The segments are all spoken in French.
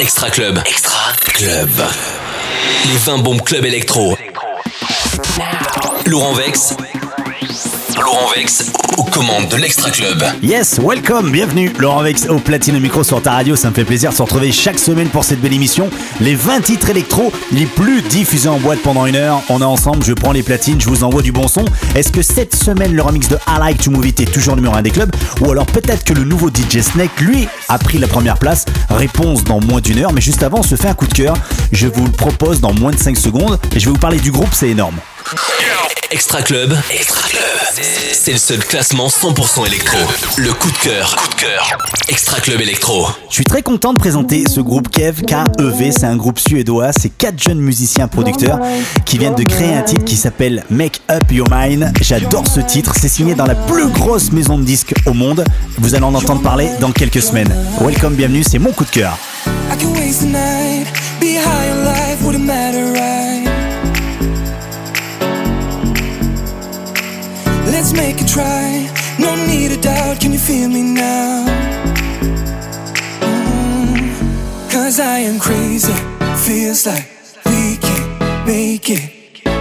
Extra Club. Extra Club. Les 20 bombes club électro. Laurent Vex. Laurent Vex aux commandes de l'Extra Club. Yes, welcome, bienvenue. Laurent Vex au platine micro sur ta radio. Ça me fait plaisir de se retrouver chaque semaine pour cette belle émission. Les 20 titres électro les plus diffusés en boîte pendant une heure. On est ensemble, je prends les platines, je vous envoie du bon son. Est-ce que cette semaine, le remix de I Like to Move It est toujours numéro 1 des clubs? Ou alors peut-être que le nouveau DJ Snake, lui, a pris la première place? Réponse dans moins d'une heure, mais juste avant, on se fait un coup de cœur. Je vous le propose dans moins de 5 secondes. Et je vais vous parler du groupe, c'est énorme. Extra Club. Extra Club. C'est le seul classement 100% électro. Le coup de cœur. Coup de cœur. Extra Club électro. Je suis très content de présenter ce groupe Kev, KEV, c'est un groupe suédois, c'est quatre jeunes musiciens producteurs qui viennent de créer un titre qui s'appelle Make Up Your Mind. J'adore ce titre, c'est signé dans la plus grosse maison de disques au monde. Vous allez en entendre parler dans quelques semaines. Welcome, bienvenue, c'est mon coup de cœur. I can waste the night, be high on life, wouldn't matter, Let's make a try, no need to doubt, can you feel me now? Mm, Cause I am crazy, feels like we can make it.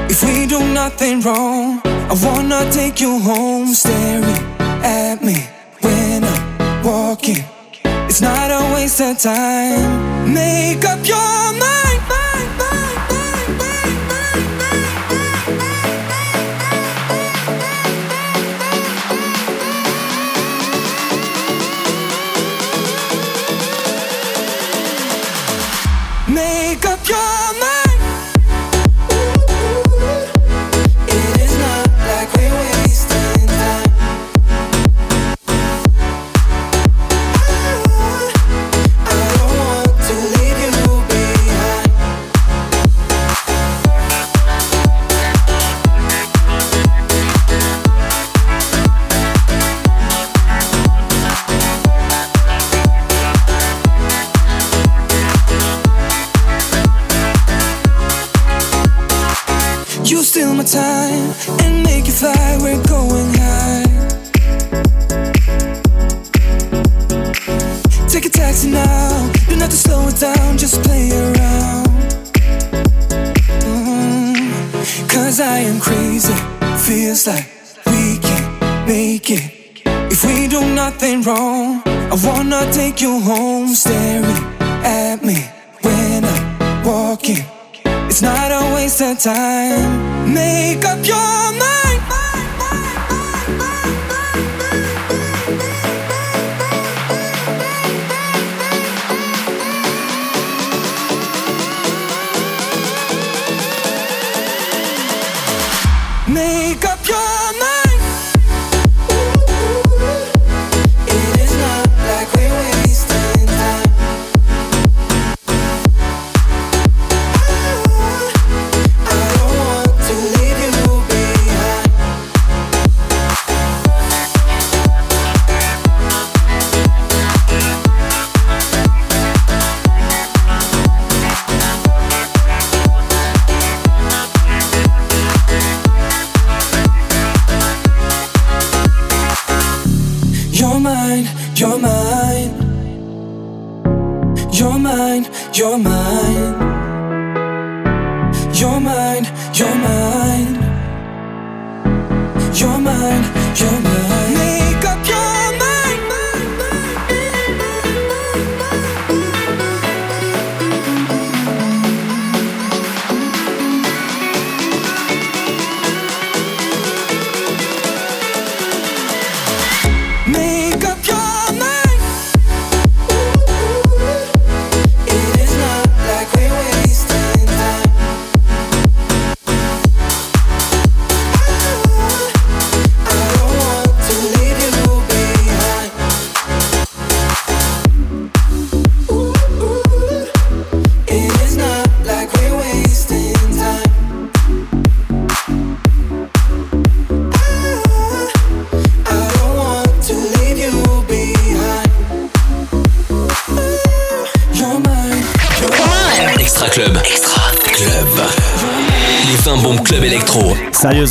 If we do nothing wrong, I wanna take you home, staring at me when I'm walking. It's not a waste of time. Make up your mind. mind, You're mine, you're mine. You're mine, you're mine. You're mine, you're mine.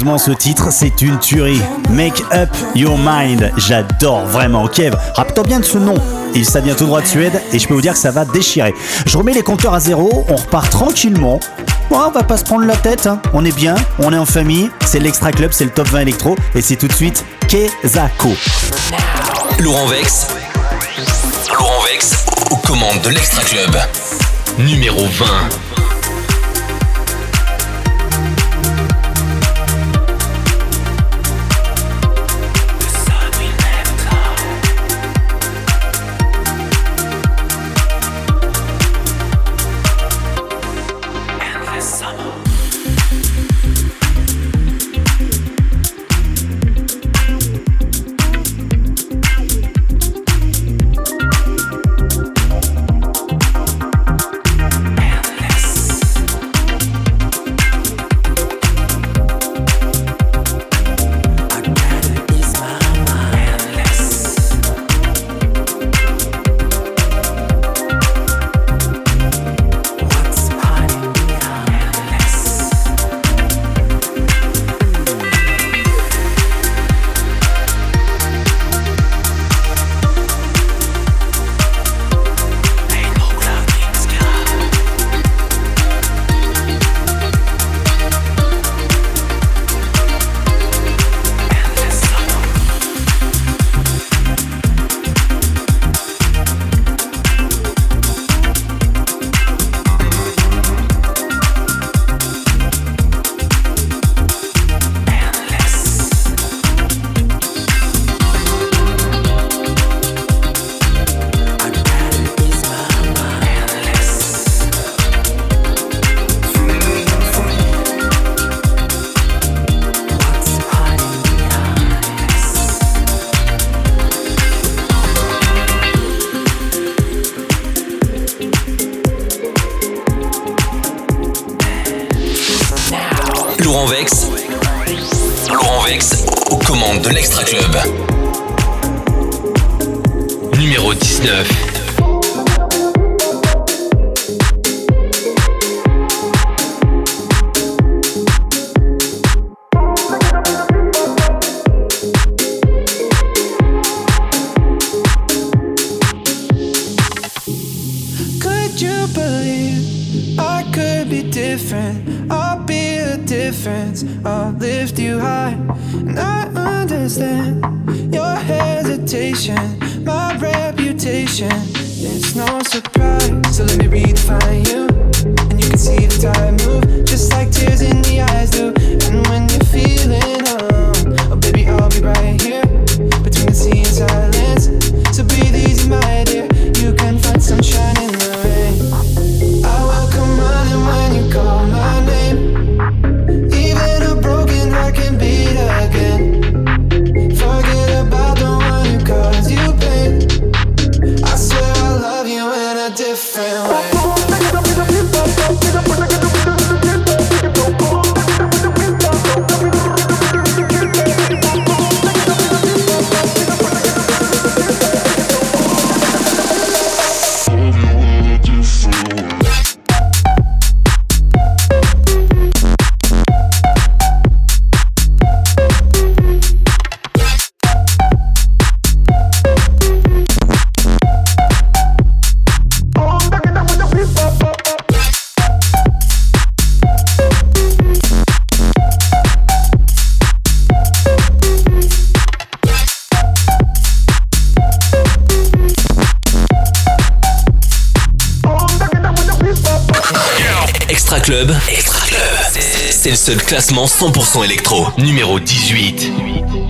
Ce titre, c'est une tuerie. Make up your mind. J'adore vraiment. Kev, rappelle-toi bien de ce nom. et ça vient tout droit de Suède et je peux vous dire que ça va déchirer. Je remets les compteurs à zéro, on repart tranquillement. On va pas se prendre la tête, hein. on est bien, on est en famille, c'est l'Extra Club, c'est le top 20 électro et c'est tout de suite Kezako. Laurent Vex. Laurent Vex aux commandes de l'Extra Club. Numéro 20. you believe I could be different? I'll be a difference. I'll lift you high. And I understand your hesitation, my reputation. It's no surprise. So let me redefine you. And you can see the time move, just like tears in the eyes do. And when you're feeling alone, oh baby, I'll be right here. Seul classement 100% électro. Numéro 18.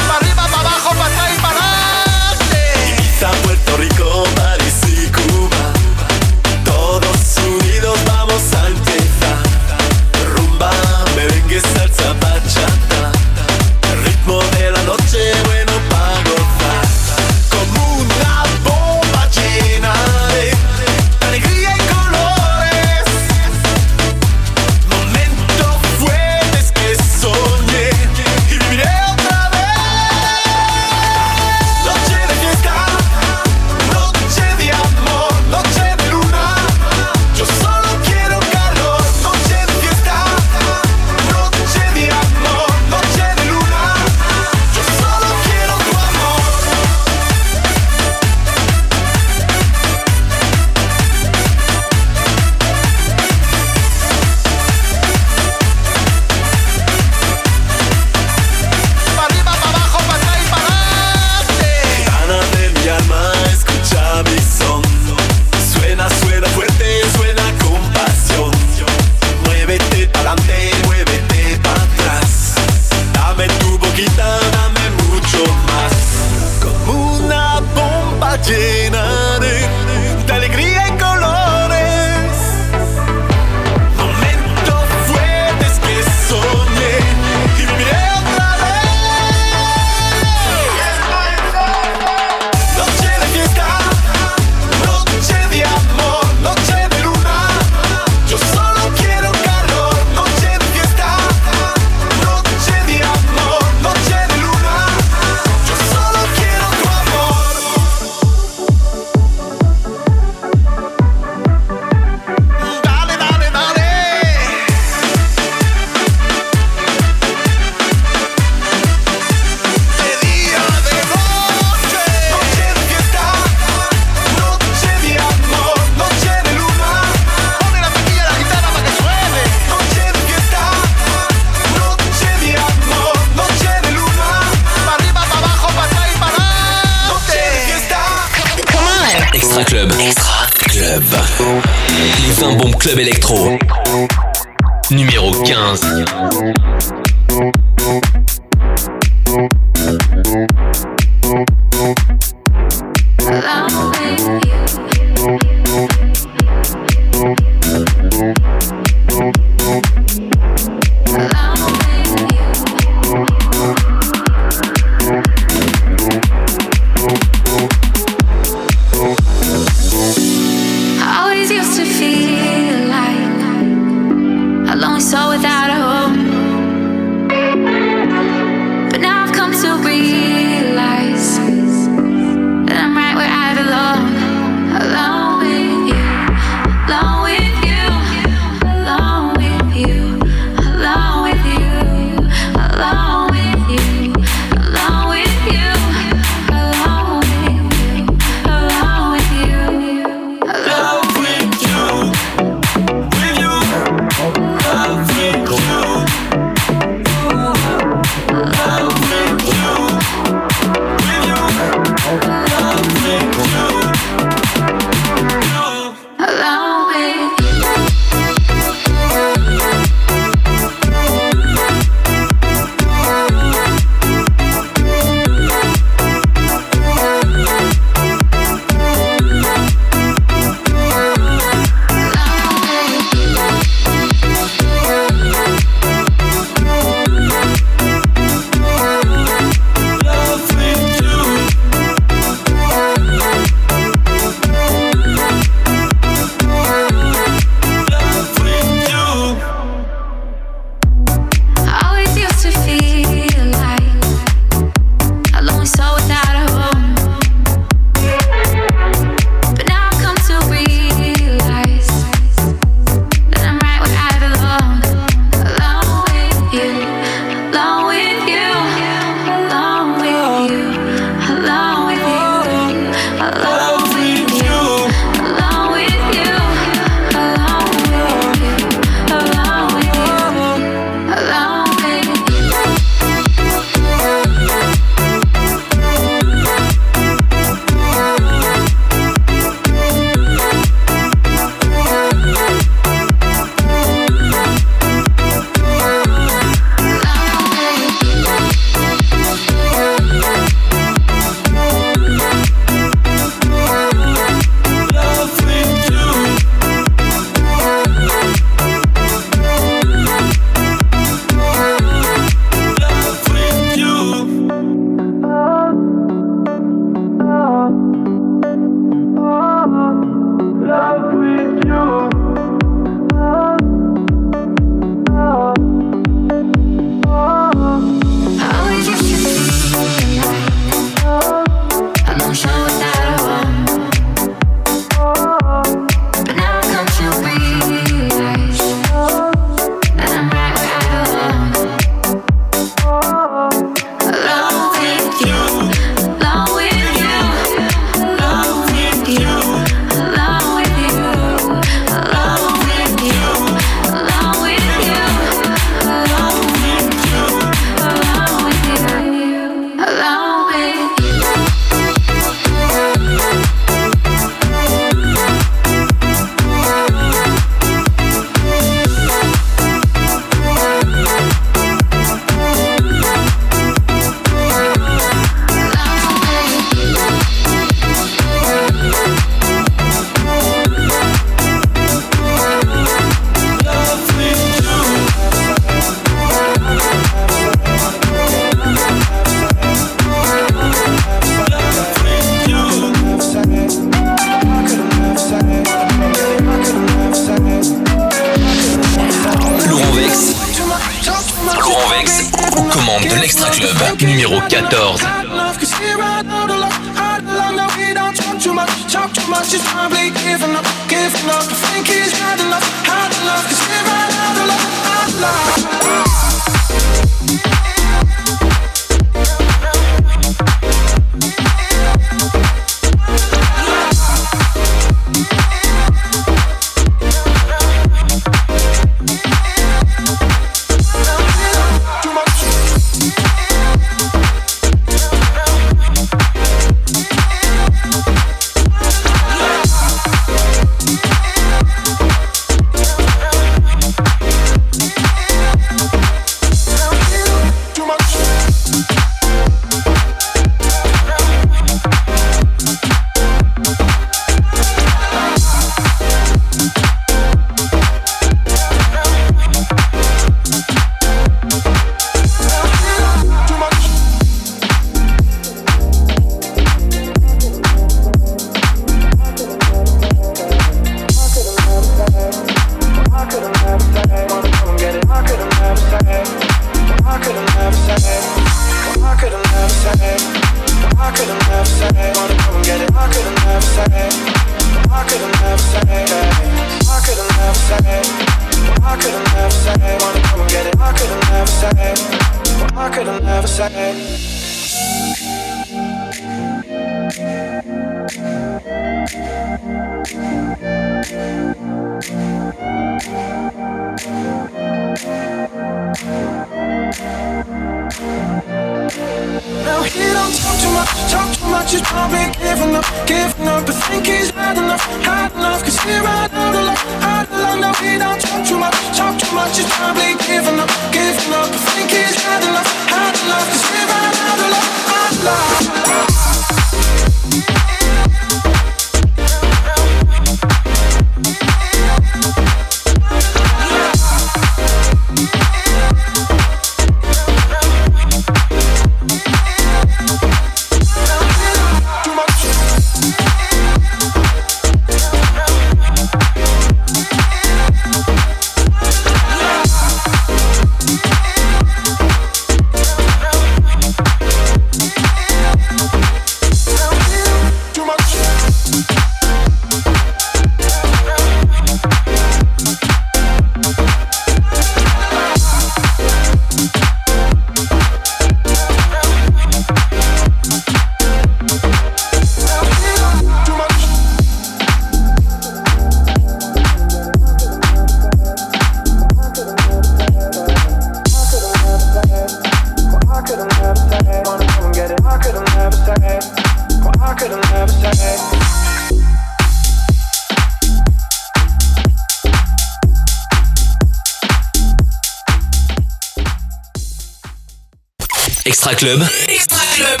Club. Extra Club.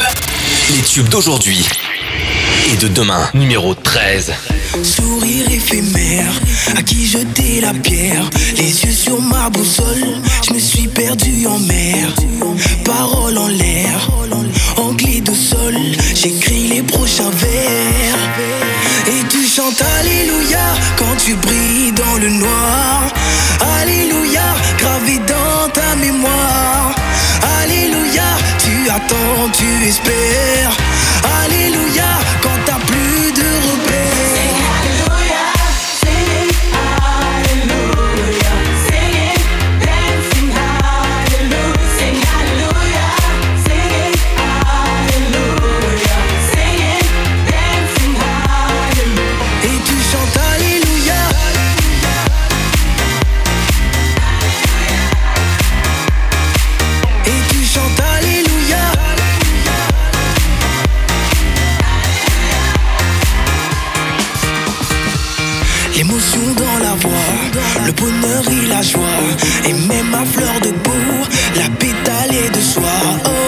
Les tubes d'aujourd'hui et de demain. Numéro fleurit la joie et met ma fleur debout, la pétale est de soie. Oh,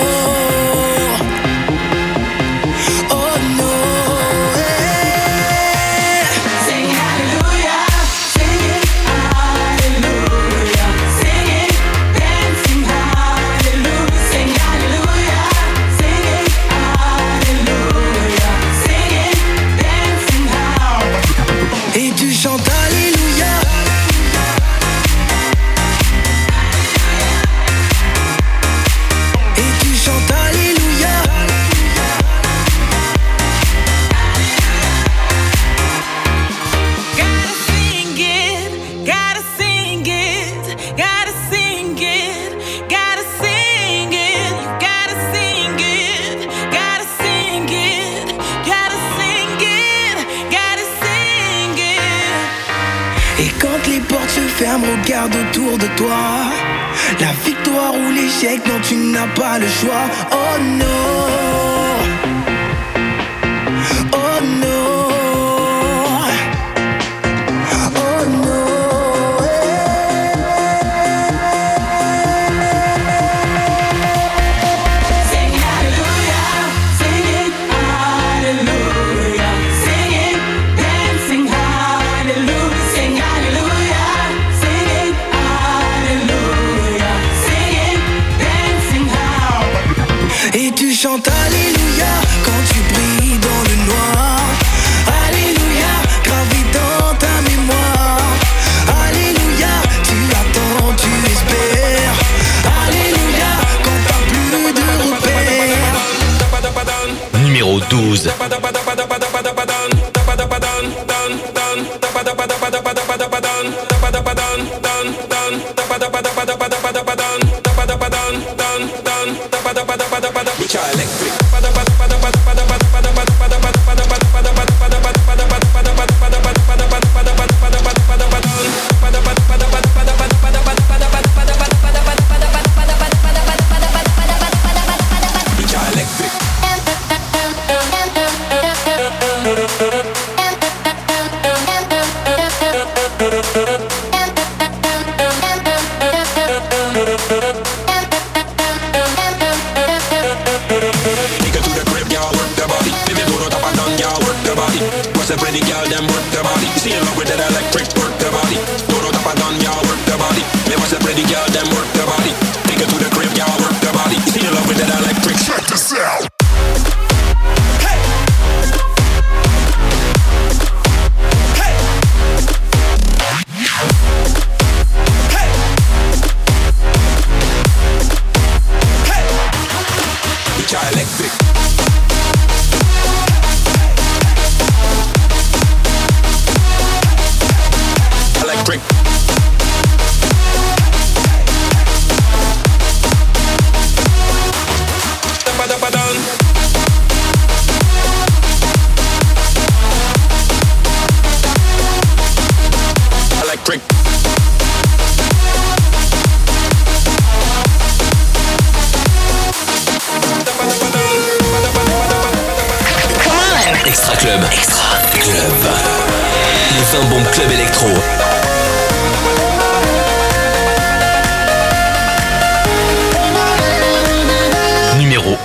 numéro 12.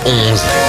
11.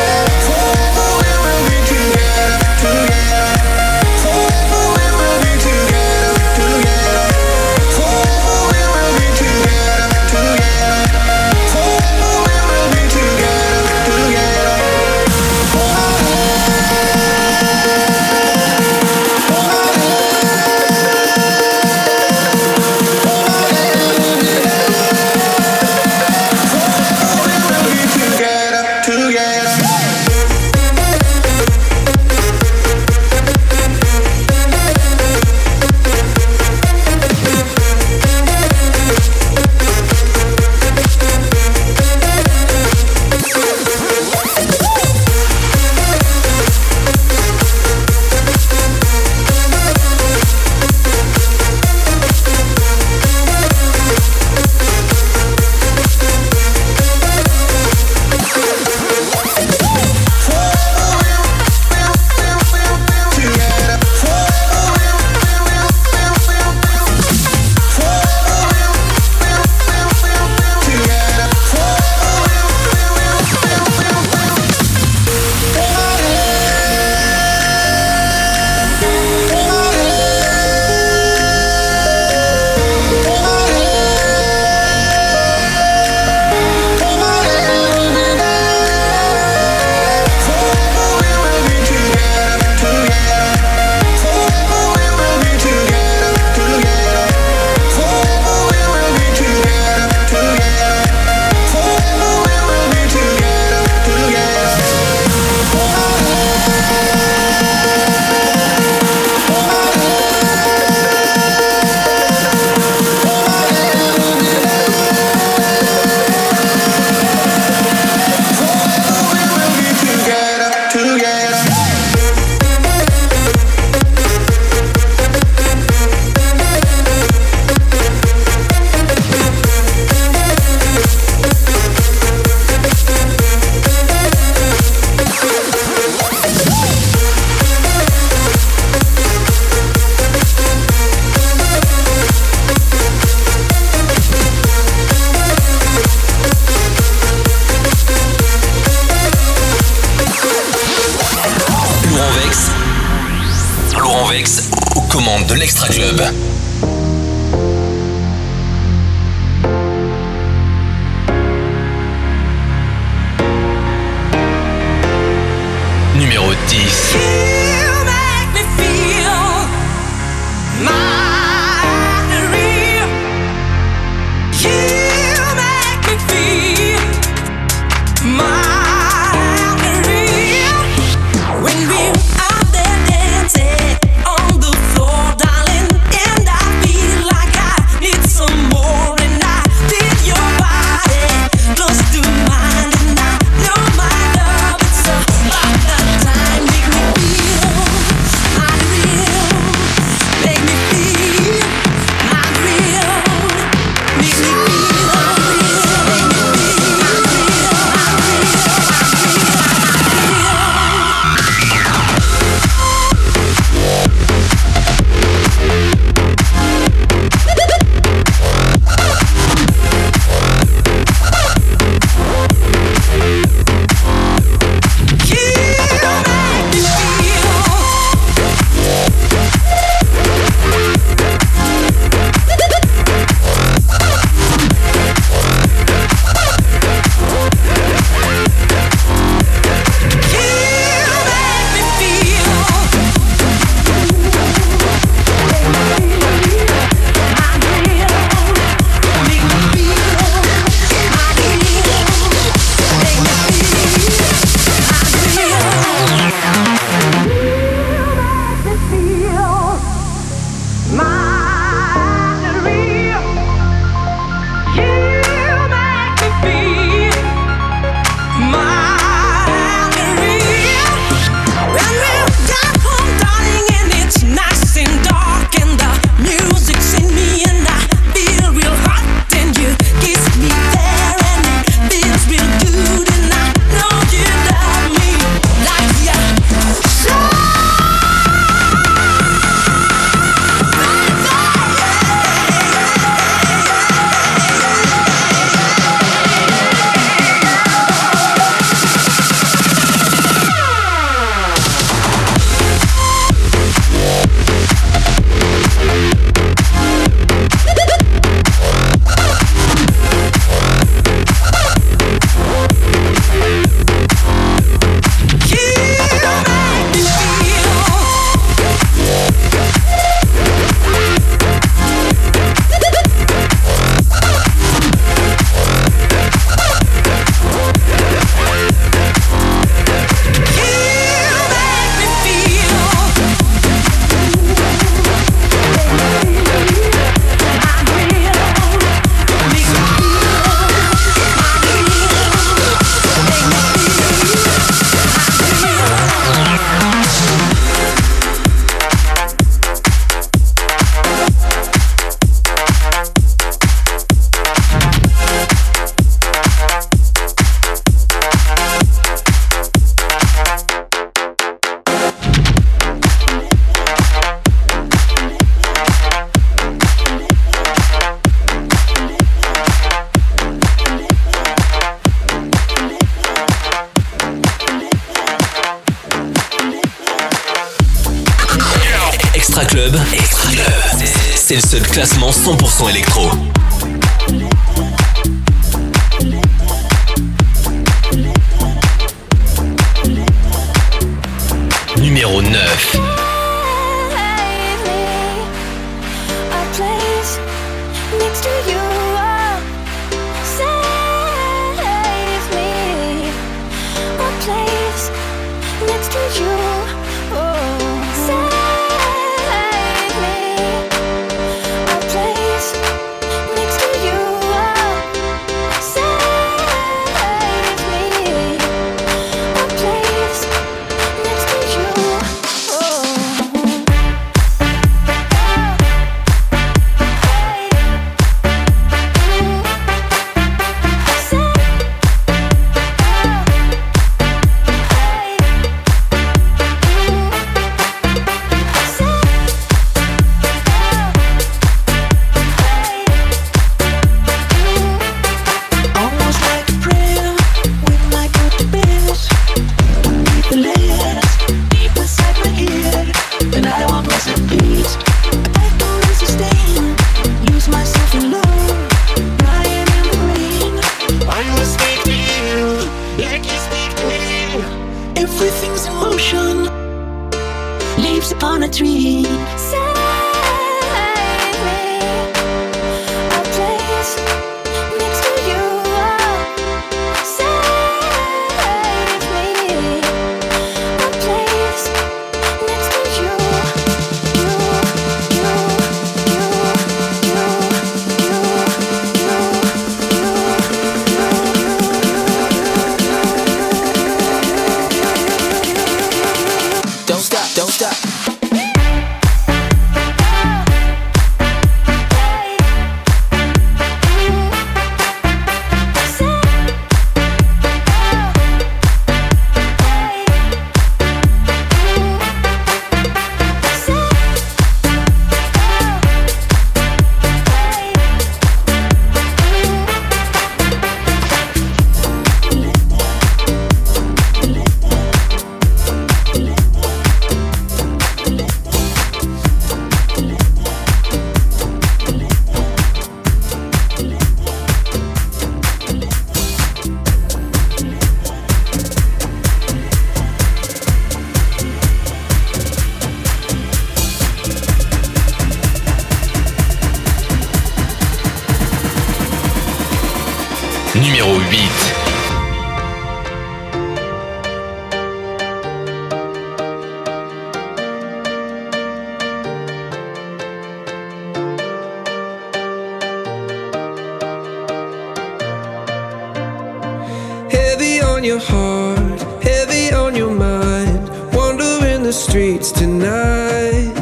your heart, heavy on your mind. Wandering the streets tonight.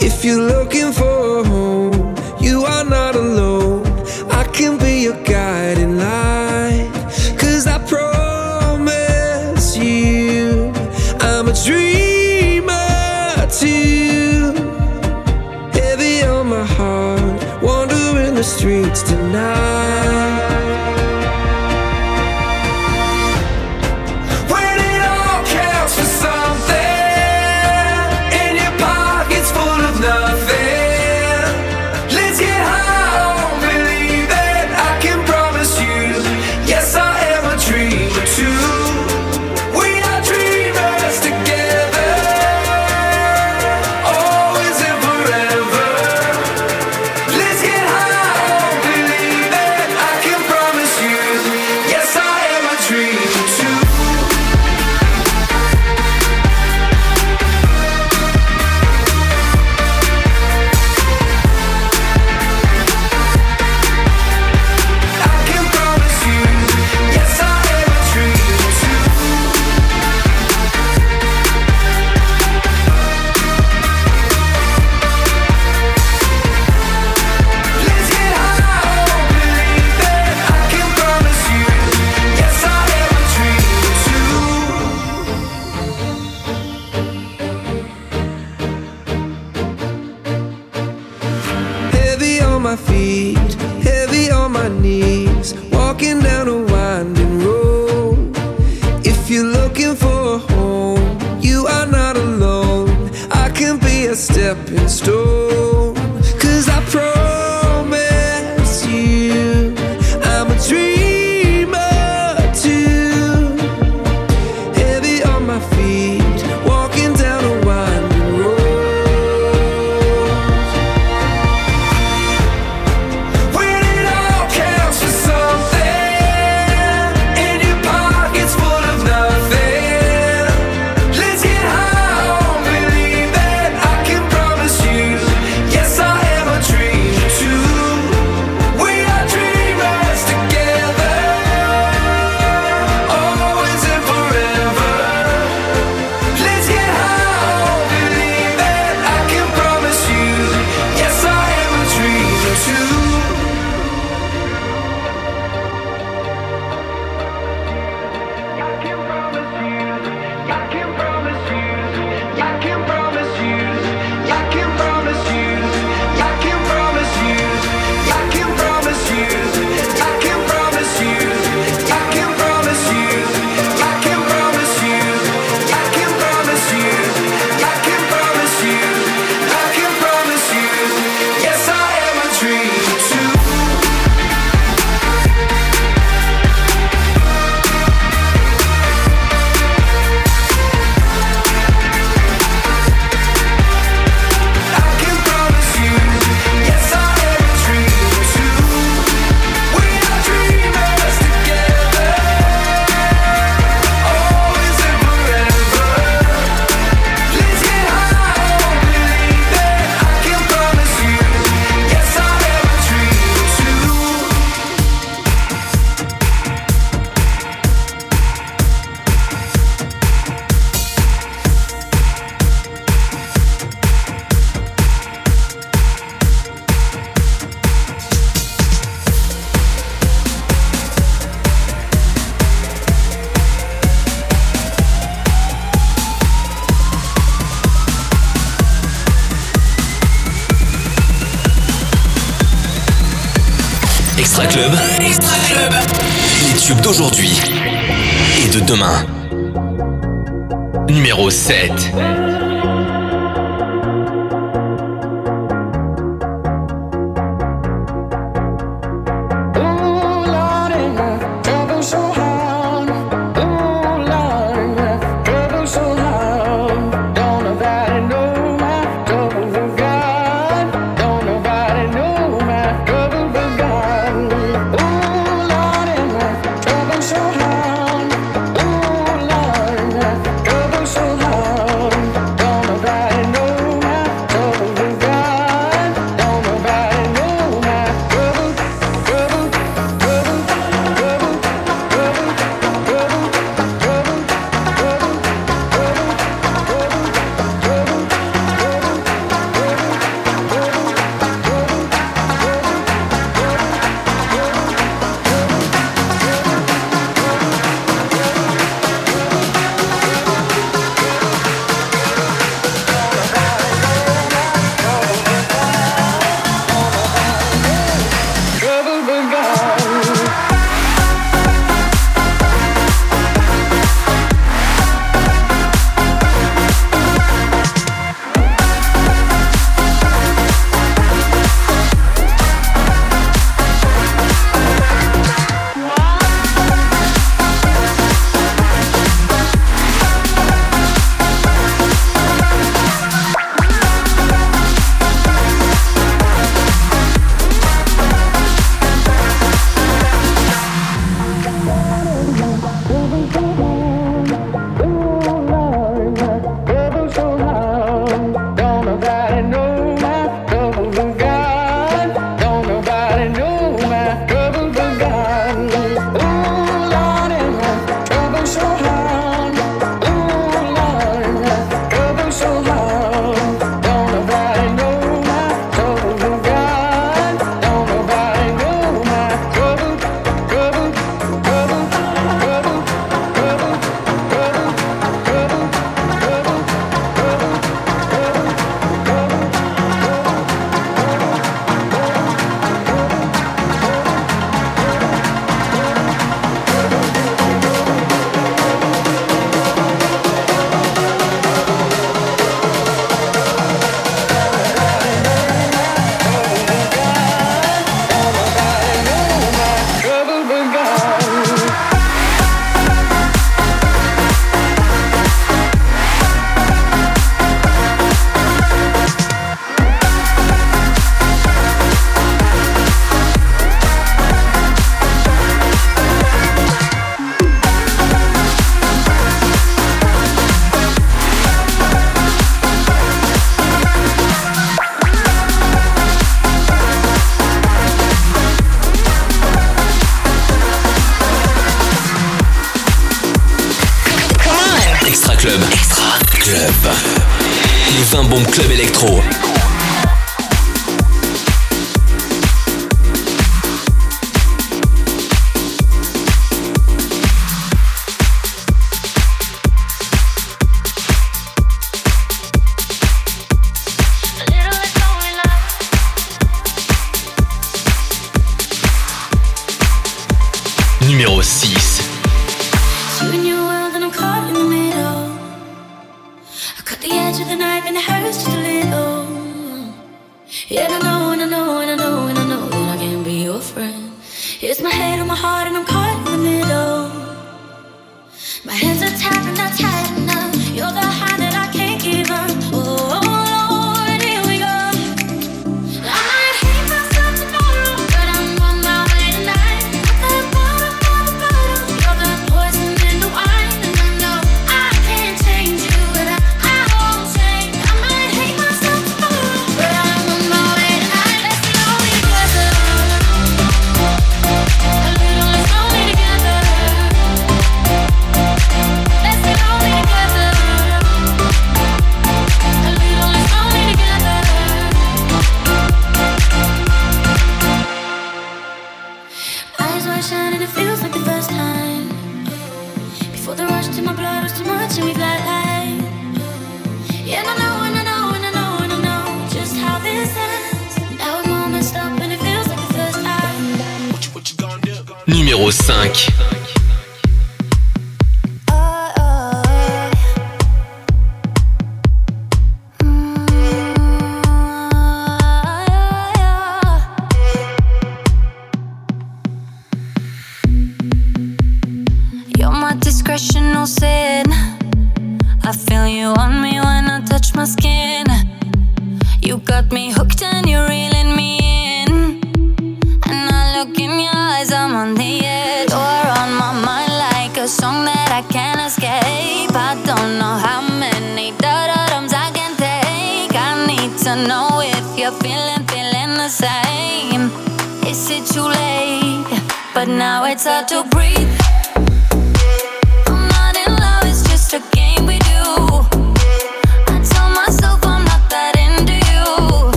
If you're looking for a home, you are not alone. I can be your guiding light. Cause I promise you, I'm a dreamer too. Heavy on my heart, wandering the streets tonight. walking down a winding road. If you're looking for a home, you are not alone. I can be a stepping stone. 20 bombes club électro.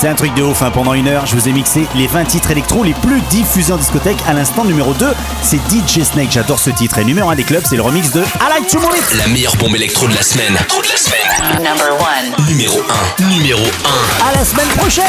C'est un truc de ouf, hein. pendant une heure, je vous ai mixé les 20 titres électro les plus diffusés en discothèque. À l'instant numéro 2, c'est DJ Snake, j'adore ce titre. Et numéro 1 des clubs, c'est le remix de I Like to Move It. La meilleure bombe électro de la semaine. de la semaine. Number one. Numéro 1. Numéro 1. À la semaine prochaine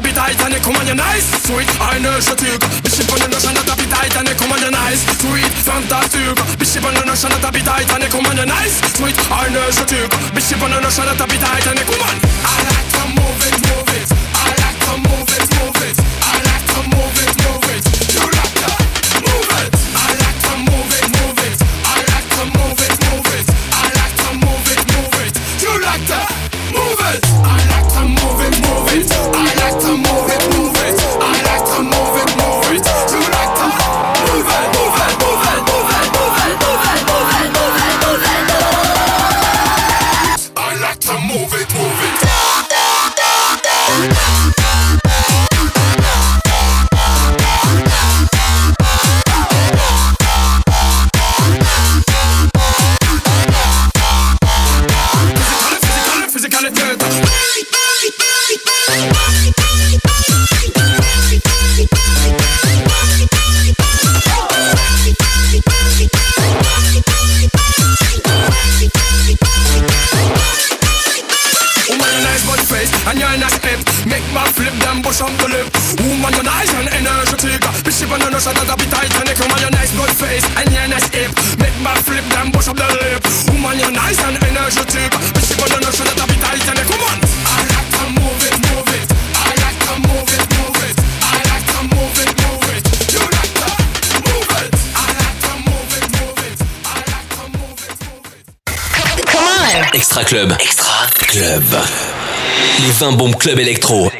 da and they come on your nice. Sweet, eine Schatuga, bisschen von den Naschen, da and they come on your nice. Sweet, Fantastuga, bisschen von den Naschen, da blir and they come on your nice. Sweet, eine Schatuga, bisschen von den Naschen, da and they come on. I like to move it, move it. I like to move it, move it. Extra Club. Extra Club. Les 20 bombes Club électro.